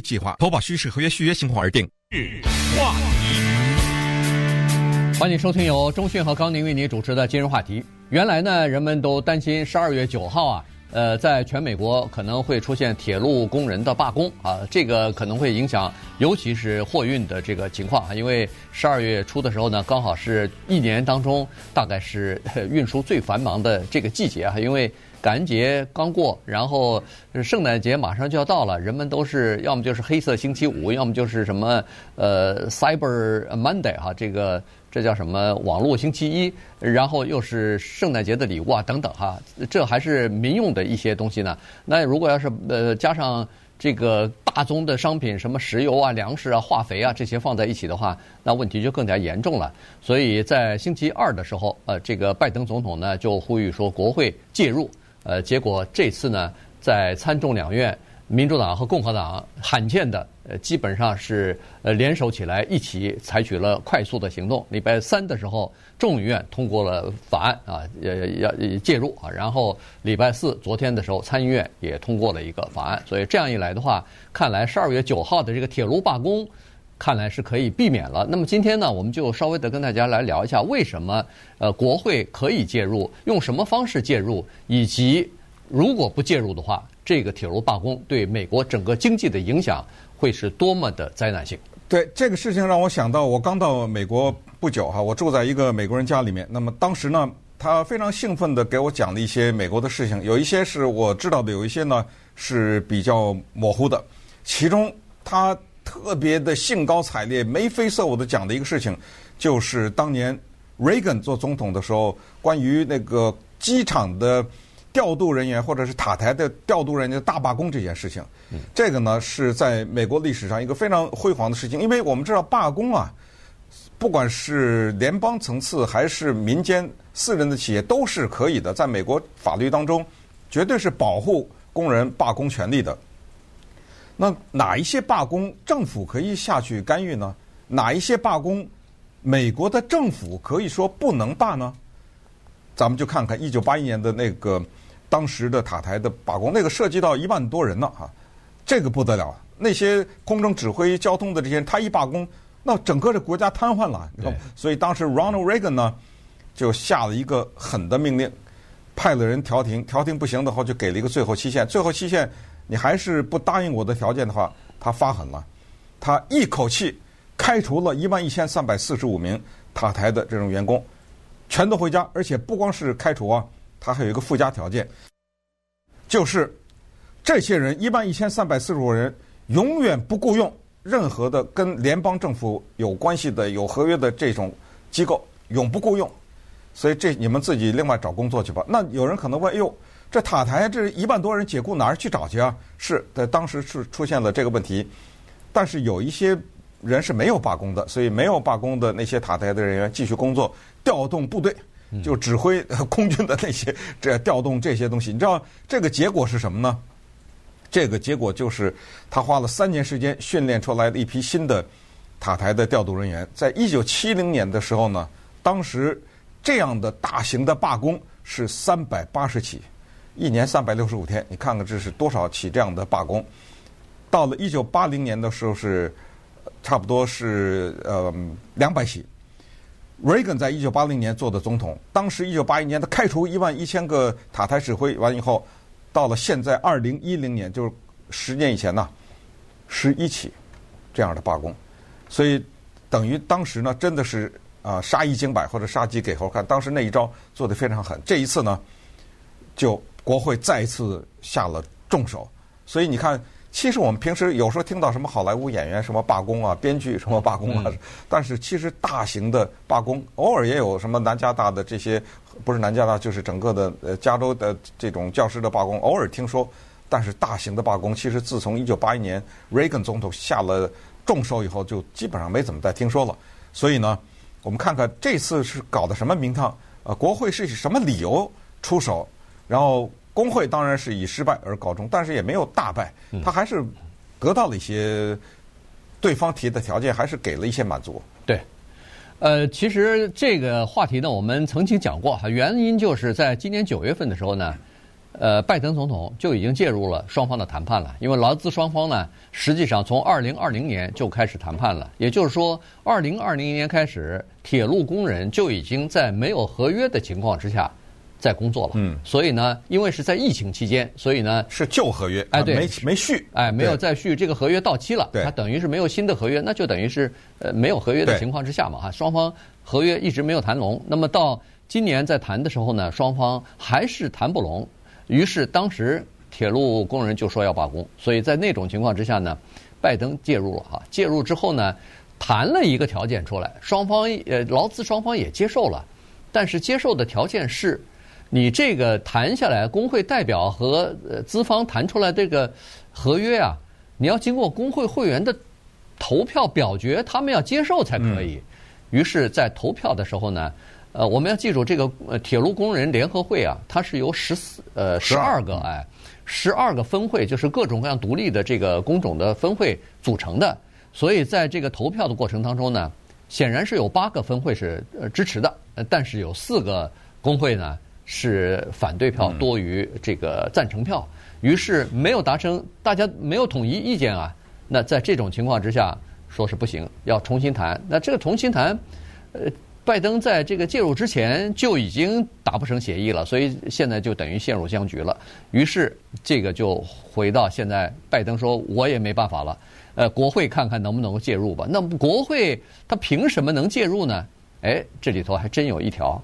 计划，投保需视合约续约情况而定。话题，欢迎收听由中讯和高宁为您主持的今日话题。原来呢，人们都担心十二月九号啊。呃，在全美国可能会出现铁路工人的罢工啊，这个可能会影响，尤其是货运的这个情况啊，因为十二月初的时候呢，刚好是一年当中大概是运输最繁忙的这个季节啊，因为感恩节刚过，然后圣诞节马上就要到了，人们都是要么就是黑色星期五，要么就是什么呃 Cyber Monday 哈，这个。这叫什么？网络星期一，然后又是圣诞节的礼物啊，等等哈，这还是民用的一些东西呢。那如果要是呃加上这个大宗的商品，什么石油啊、粮食啊、化肥啊这些放在一起的话，那问题就更加严重了。所以在星期二的时候，呃，这个拜登总统呢就呼吁说国会介入，呃，结果这次呢在参众两院。民主党和共和党罕见的，呃，基本上是呃联手起来，一起采取了快速的行动。礼拜三的时候，众议院通过了法案啊，呃，要介入啊。然后礼拜四，昨天的时候，参议院也通过了一个法案。所以这样一来的话，看来十二月九号的这个铁路罢工，看来是可以避免了。那么今天呢，我们就稍微的跟大家来聊一下，为什么呃国会可以介入，用什么方式介入，以及如果不介入的话。这个铁路罢工对美国整个经济的影响会是多么的灾难性？对这个事情让我想到，我刚到美国不久哈，我住在一个美国人家里面。那么当时呢，他非常兴奋地给我讲了一些美国的事情，有一些是我知道的，有一些呢是比较模糊的。其中他特别的兴高采烈、眉飞色舞地讲的一个事情，就是当年 Reagan 做总统的时候，关于那个机场的。调度人员或者是塔台的调度人员的大罢工这件事情，这个呢是在美国历史上一个非常辉煌的事情，因为我们知道罢工啊，不管是联邦层次还是民间私人的企业都是可以的，在美国法律当中绝对是保护工人罢工权利的。那哪一些罢工政府可以下去干预呢？哪一些罢工美国的政府可以说不能罢呢？咱们就看看一九八一年的那个。当时的塔台的罢工，那个涉及到一万多人呢，哈，这个不得了。那些空中指挥交通的这些人，他一罢工，那整个这国家瘫痪了。对所以当时 Ronald Reagan 呢，就下了一个狠的命令，派了人调停，调停不行的话，就给了一个最后期限。最后期限，你还是不答应我的条件的话，他发狠了，他一口气开除了一万一千三百四十五名塔台的这种员工，全都回家，而且不光是开除啊。他还有一个附加条件，就是这些人一万一千三百四十五人永远不雇佣任何的跟联邦政府有关系的有合约的这种机构，永不雇佣。所以这你们自己另外找工作去吧。那有人可能问：哎呦，这塔台这一万多人解雇哪儿去找去啊？是在当时是出现了这个问题，但是有一些人是没有罢工的，所以没有罢工的那些塔台的人员继续工作，调动部队。就指挥空军的那些这调动这些东西，你知道这个结果是什么呢？这个结果就是他花了三年时间训练出来的一批新的塔台的调度人员。在一九七零年的时候呢，当时这样的大型的罢工是三百八十起，一年三百六十五天，你看看这是多少起这样的罢工？到了一九八零年的时候是差不多是呃两百起。Reagan 在一九八零年做的总统，当时一九八一年他开除一万一千个塔台指挥完以后，到了现在二零一零年，就是十年以前呢，十一起这样的罢工，所以等于当时呢真的是啊杀一儆百或者杀鸡给猴看，当时那一招做得非常狠，这一次呢就国会再一次下了重手，所以你看。其实我们平时有时候听到什么好莱坞演员什么罢工啊，编剧什么罢工啊，嗯、但是其实大型的罢工偶尔也有什么南加大的这些，不是南加大就是整个的呃加州的这种教师的罢工，偶尔听说，但是大型的罢工，其实自从一九八一年 Reagan 总统下了重手以后，就基本上没怎么再听说了。所以呢，我们看看这次是搞的什么名堂？呃，国会是以什么理由出手？然后。工会当然是以失败而告终，但是也没有大败，他还是得到了一些对方提的条件，还是给了一些满足。对，呃，其实这个话题呢，我们曾经讲过哈，原因就是在今年九月份的时候呢，呃，拜登总统就已经介入了双方的谈判了，因为劳资双方呢，实际上从二零二零年就开始谈判了，也就是说，二零二零年开始，铁路工人就已经在没有合约的情况之下在工作了。嗯，所以呢，因为是在疫情期间，所以呢是旧合约，哎，对，没没续，哎，没有再续，这个合约到期了，对，它等于是没有新的合约，那就等于是呃没有合约的情况之下嘛，哈，双方合约一直没有谈拢，那么到今年在谈的时候呢，双方还是谈不拢。于是当时铁路工人就说要罢工，所以在那种情况之下呢，拜登介入了哈。介入之后呢，谈了一个条件出来，双方呃劳资双方也接受了，但是接受的条件是，你这个谈下来，工会代表和呃资方谈出来这个合约啊，你要经过工会会员的投票表决，他们要接受才可以。于是，在投票的时候呢。呃，我们要记住这个呃铁路工人联合会啊，它是由十四呃十二个哎十二个分会，就是各种各样独立的这个工种的分会组成的。所以在这个投票的过程当中呢，显然是有八个分会是呃支持的，但是有四个工会呢是反对票多于这个赞成票，于是没有达成大家没有统一意见啊。那在这种情况之下，说是不行，要重新谈。那这个重新谈，呃。拜登在这个介入之前就已经达不成协议了，所以现在就等于陷入僵局了。于是这个就回到现在，拜登说我也没办法了，呃，国会看看能不能够介入吧。那么国会他凭什么能介入呢？哎，这里头还真有一条，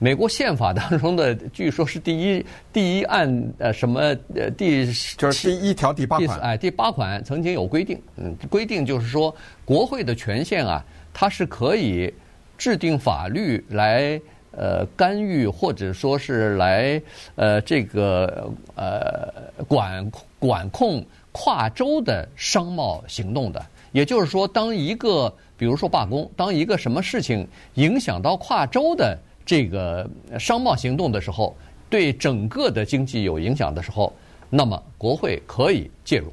美国宪法当中的，据说是第一第一案呃什么呃第就是第一条第八款，哎第八款曾经有规定，嗯，规定就是说国会的权限啊，它是可以。制定法律来呃干预或者说是来呃这个呃管管控跨州的商贸行动的，也就是说，当一个比如说罢工，当一个什么事情影响到跨州的这个商贸行动的时候，对整个的经济有影响的时候，那么国会可以介入。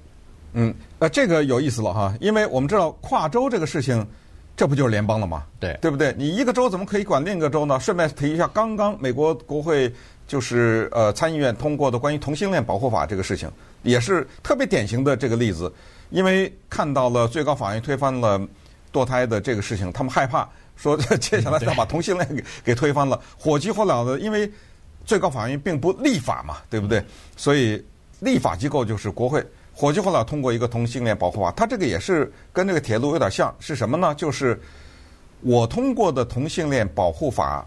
嗯，呃，这个有意思了哈，因为我们知道跨州这个事情。这不就是联邦了吗？对，对不对？你一个州怎么可以管另一个州呢？顺便提一下，刚刚美国国会就是呃参议院通过的关于同性恋保护法这个事情，也是特别典型的这个例子。因为看到了最高法院推翻了堕胎的这个事情，他们害怕说 接下来要把同性恋给给推翻了，火急火燎的。因为最高法院并不立法嘛，对不对？所以立法机构就是国会。火急火燎通过一个同性恋保护法，它这个也是跟这个铁路有点像，是什么呢？就是我通过的同性恋保护法，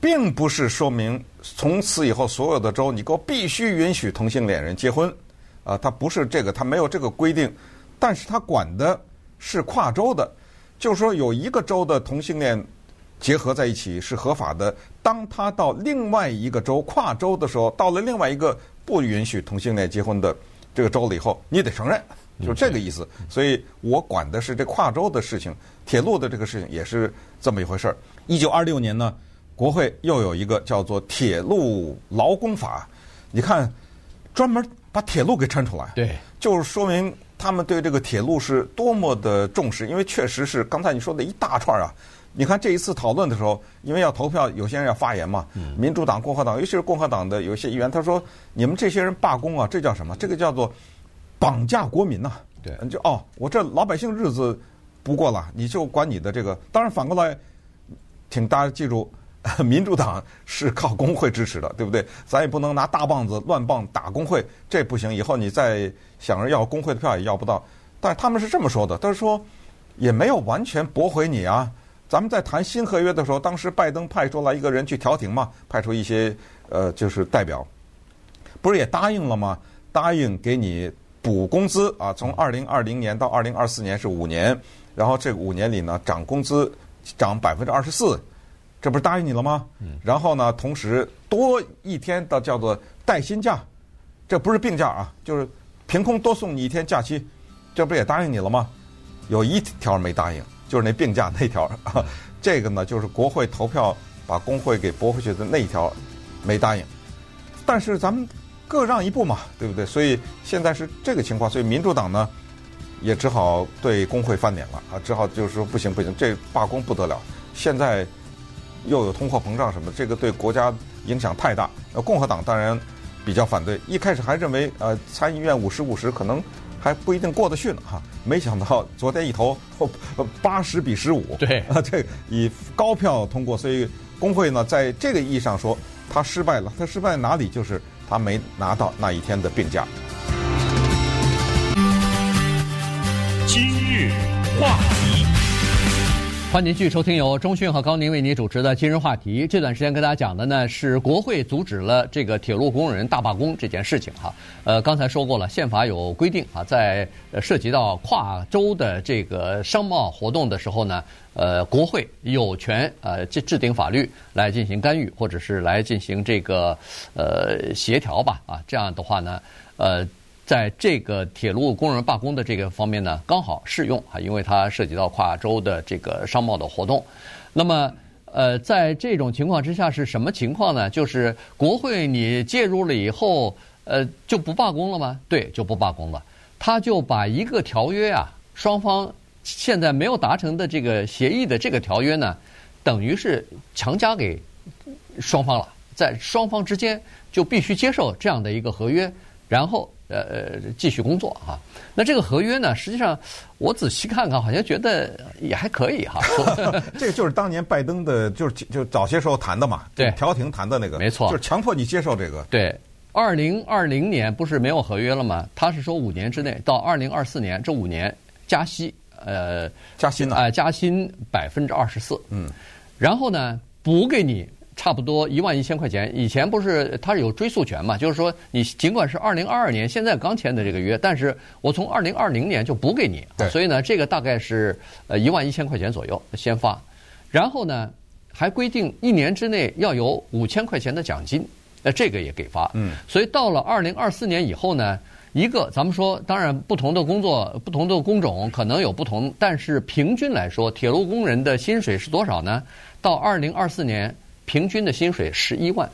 并不是说明从此以后所有的州你给我必须允许同性恋人结婚，啊，它不是这个，它没有这个规定，但是它管的是跨州的，就是说有一个州的同性恋结合在一起是合法的，当他到另外一个州跨州的时候，到了另外一个不允许同性恋结婚的。这个州了以后，你得承认，就是这个意思。所以我管的是这跨州的事情，铁路的这个事情也是这么一回事儿。一九二六年呢，国会又有一个叫做《铁路劳工法》，你看，专门把铁路给抻出来，对，就是说明他们对这个铁路是多么的重视。因为确实是刚才你说的一大串啊。你看这一次讨论的时候，因为要投票，有些人要发言嘛。民主党、共和党，尤其是共和党的有些议员，他说：“你们这些人罢工啊，这叫什么？这个叫做绑架国民呐、啊。”对，就哦，我这老百姓日子不过了，你就管你的这个。当然反过来，请大家记住，民主党是靠工会支持的，对不对？咱也不能拿大棒子乱棒打工会，这不行。以后你再想着要工会的票也要不到。但是他们是这么说的，他说也没有完全驳回你啊。咱们在谈新合约的时候，当时拜登派出来一个人去调停嘛，派出一些呃，就是代表，不是也答应了吗？答应给你补工资啊，从二零二零年到二零二四年是五年，然后这五年里呢，涨工资涨百分之二十四，这不是答应你了吗？然后呢，同时多一天的叫做带薪假，这不是病假啊，就是凭空多送你一天假期，这不也答应你了吗？有一条没答应。就是那病假那条，这个呢，就是国会投票把工会给驳回去的那一条，没答应。但是咱们各让一步嘛，对不对？所以现在是这个情况，所以民主党呢也只好对工会翻脸了啊，只好就是说不行不行，这罢工不得了。现在又有通货膨胀什么，这个对国家影响太大。呃共和党当然比较反对，一开始还认为呃参议院五十五十可能还不一定过得去呢哈，没想到昨天一投八十比十五，对啊，这以高票通过，所以工会呢在这个意义上说他失败了，他失败哪里就是他没拿到那一天的病假。今日话题。欢迎继续收听由中讯和高宁为您主持的今日话题。这段时间跟大家讲的呢是国会阻止了这个铁路工人大罢工这件事情哈。呃，刚才说过了，宪法有规定啊，在涉及到跨州的这个商贸活动的时候呢，呃，国会有权呃制制定法律来进行干预，或者是来进行这个呃协调吧啊。这样的话呢，呃。在这个铁路工人罢工的这个方面呢，刚好适用啊，因为它涉及到跨州的这个商贸的活动。那么，呃，在这种情况之下是什么情况呢？就是国会你介入了以后，呃，就不罢工了吗？对，就不罢工了。他就把一个条约啊，双方现在没有达成的这个协议的这个条约呢，等于是强加给双方了，在双方之间就必须接受这样的一个合约，然后。呃呃，继续工作哈。那这个合约呢，实际上我仔细看看，好像觉得也还可以哈。这个就是当年拜登的，就是就早些时候谈的嘛，对，调停谈的那个，没错，就是强迫你接受这个。对，二零二零年不是没有合约了吗？他是说五年之内到二零二四年这五年加息，呃，加薪呢？呃，加薪百分之二十四。嗯，然后呢，补给你。差不多一万一千块钱，以前不是他是有追溯权嘛？就是说，你尽管是二零二二年现在刚签的这个约，但是我从二零二零年就补给你，所以呢，这个大概是呃一万一千块钱左右先发，然后呢还规定一年之内要有五千块钱的奖金，呃这个也给发。嗯，所以到了二零二四年以后呢，一个咱们说，当然不同的工作、不同的工种可能有不同，但是平均来说，铁路工人的薪水是多少呢？到二零二四年。平均的薪水十一万，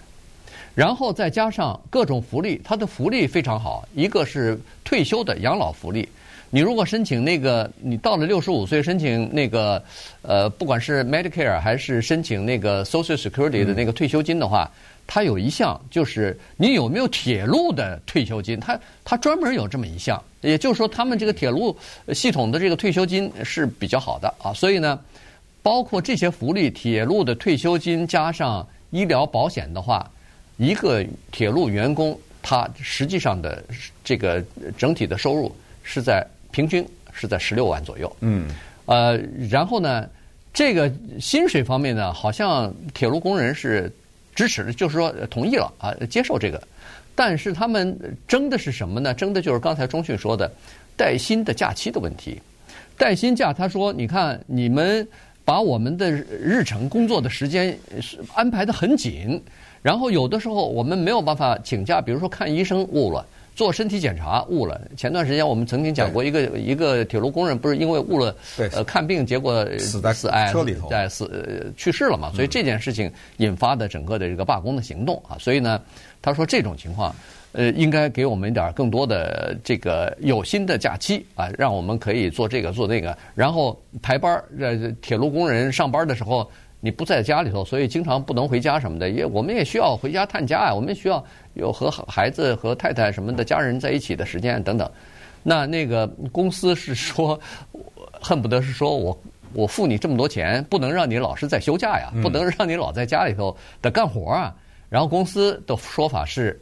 然后再加上各种福利，它的福利非常好。一个是退休的养老福利，你如果申请那个，你到了六十五岁申请那个，呃，不管是 Medicare 还是申请那个 Social Security 的那个退休金的话，它有一项就是你有没有铁路的退休金，它它专门有这么一项，也就是说他们这个铁路系统的这个退休金是比较好的啊，所以呢。包括这些福利，铁路的退休金加上医疗保险的话，一个铁路员工他实际上的这个整体的收入是在平均是在十六万左右。嗯。呃，然后呢，这个薪水方面呢，好像铁路工人是支持的，就是说同意了啊，接受这个。但是他们争的是什么呢？争的就是刚才钟迅说的带薪的假期的问题。带薪假，他说：“你看你们。”把我们的日程工作的时间是安排的很紧，然后有的时候我们没有办法请假，比如说看医生误了，做身体检查误了。前段时间我们曾经讲过一个一个铁路工人不是因为误了，呃，看病结果死在死车里头，在死去世了嘛，所以这件事情引发的整个的这个罢工的行动啊，所以呢，他说这种情况。呃，应该给我们一点更多的这个有薪的假期啊，让我们可以做这个做那个，然后排班儿。呃，铁路工人上班的时候，你不在家里头，所以经常不能回家什么的。也我们也需要回家探家啊，我们需要有和孩子和太太什么的家人在一起的时间等等。那那个公司是说，恨不得是说我我付你这么多钱，不能让你老是在休假呀，不能让你老在家里头的干活啊。然后公司的说法是。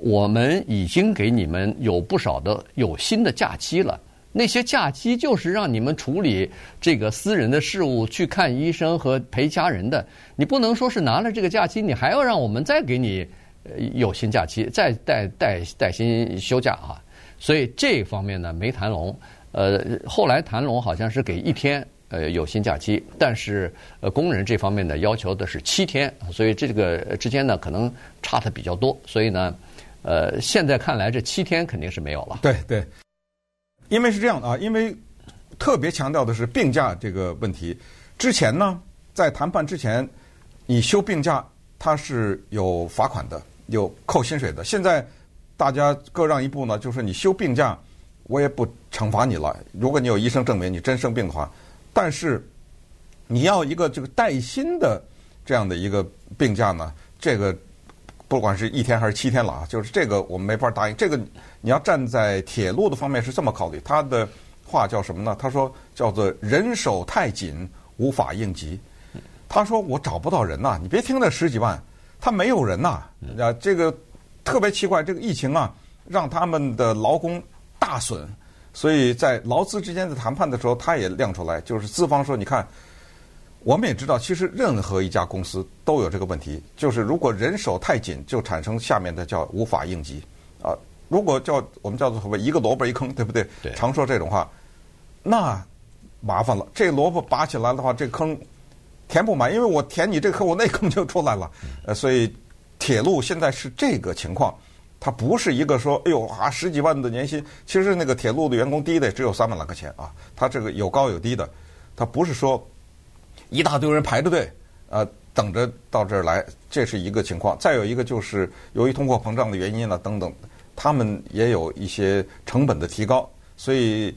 我们已经给你们有不少的有薪的假期了，那些假期就是让你们处理这个私人的事务、去看医生和陪家人的。你不能说是拿了这个假期，你还要让我们再给你呃有薪假期，再带带带薪休假啊。所以这方面呢没谈拢。呃，后来谈拢好像是给一天呃有薪假期，但是呃工人这方面呢要求的是七天，所以这个之间呢可能差的比较多。所以呢。呃，现在看来这七天肯定是没有了。对对，因为是这样啊，因为特别强调的是病假这个问题。之前呢，在谈判之前，你休病假它是有罚款的，有扣薪水的。现在大家各让一步呢，就是你休病假，我也不惩罚你了。如果你有医生证明你真生病的话，但是你要一个这个带薪的这样的一个病假呢，这个。不管是一天还是七天了啊，就是这个我们没法答应。这个你要站在铁路的方面是这么考虑，他的话叫什么呢？他说叫做人手太紧，无法应急。他说我找不到人呐，你别听那十几万，他没有人呐。啊，这个特别奇怪，这个疫情啊，让他们的劳工大损，所以在劳资之间的谈判的时候，他也亮出来，就是资方说，你看。我们也知道，其实任何一家公司都有这个问题，就是如果人手太紧，就产生下面的叫无法应急啊。如果叫我们叫做什么一个萝卜一坑，对不对？对。常说这种话，那麻烦了。这萝卜拔起来的话，这坑填不满，因为我填你这坑，我那坑就出来了。呃，所以铁路现在是这个情况，它不是一个说，哎呦啊，十几万的年薪，其实那个铁路的员工低的也只有三万来块钱啊，它这个有高有低的，它不是说。一大堆人排着队，呃，等着到这儿来，这是一个情况。再有一个就是由于通货膨胀的原因呢，等等，他们也有一些成本的提高，所以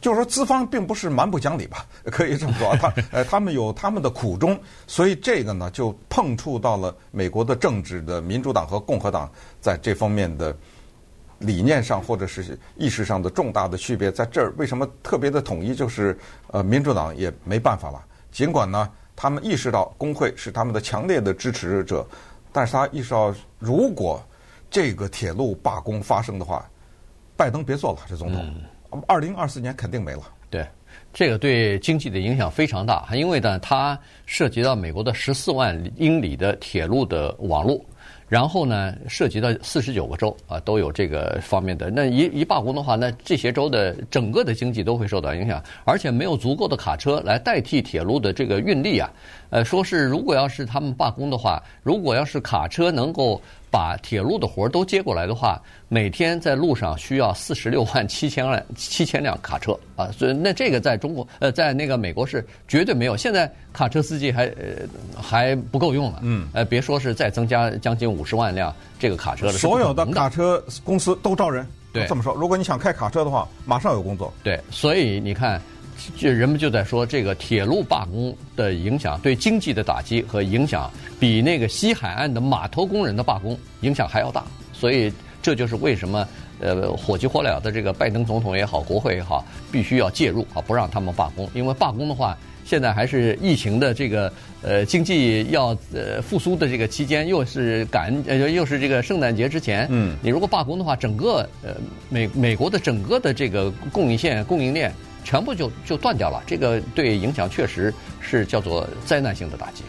就是说资方并不是蛮不讲理吧，可以这么说。他 呃，他们有他们的苦衷，所以这个呢就碰触到了美国的政治的民主党和共和党在这方面的理念上或者是意识上的重大的区别。在这儿为什么特别的统一？就是呃，民主党也没办法了。尽管呢，他们意识到工会是他们的强烈的支持者，但是他意识到，如果这个铁路罢工发生的话，拜登别做了，这总统，二零二四年肯定没了。对，这个对经济的影响非常大，因为呢，它涉及到美国的十四万英里的铁路的网络。然后呢，涉及到四十九个州啊，都有这个方面的。那一一罢工的话，那这些州的整个的经济都会受到影响，而且没有足够的卡车来代替铁路的这个运力啊。呃，说是如果要是他们罢工的话，如果要是卡车能够。把铁路的活儿都接过来的话，每天在路上需要四十六万七千辆七千辆卡车啊，所以那这个在中国呃，在那个美国是绝对没有。现在卡车司机还呃还不够用了，嗯，呃，别说是再增加将近五十万辆这个卡车了。所有的卡车公司都招人，对，这么说，如果你想开卡车的话，马上有工作。对，所以你看。就人们就在说，这个铁路罢工的影响，对经济的打击和影响，比那个西海岸的码头工人的罢工影响还要大。所以这就是为什么，呃，火急火燎的这个拜登总统也好，国会也好，必须要介入啊，不让他们罢工。因为罢工的话，现在还是疫情的这个呃经济要呃复苏的这个期间，又是感恩呃又是这个圣诞节之前，嗯，你如果罢工的话，整个呃美美国的整个的这个供应线供应链。全部就就断掉了，这个对影响确实是叫做灾难性的打击。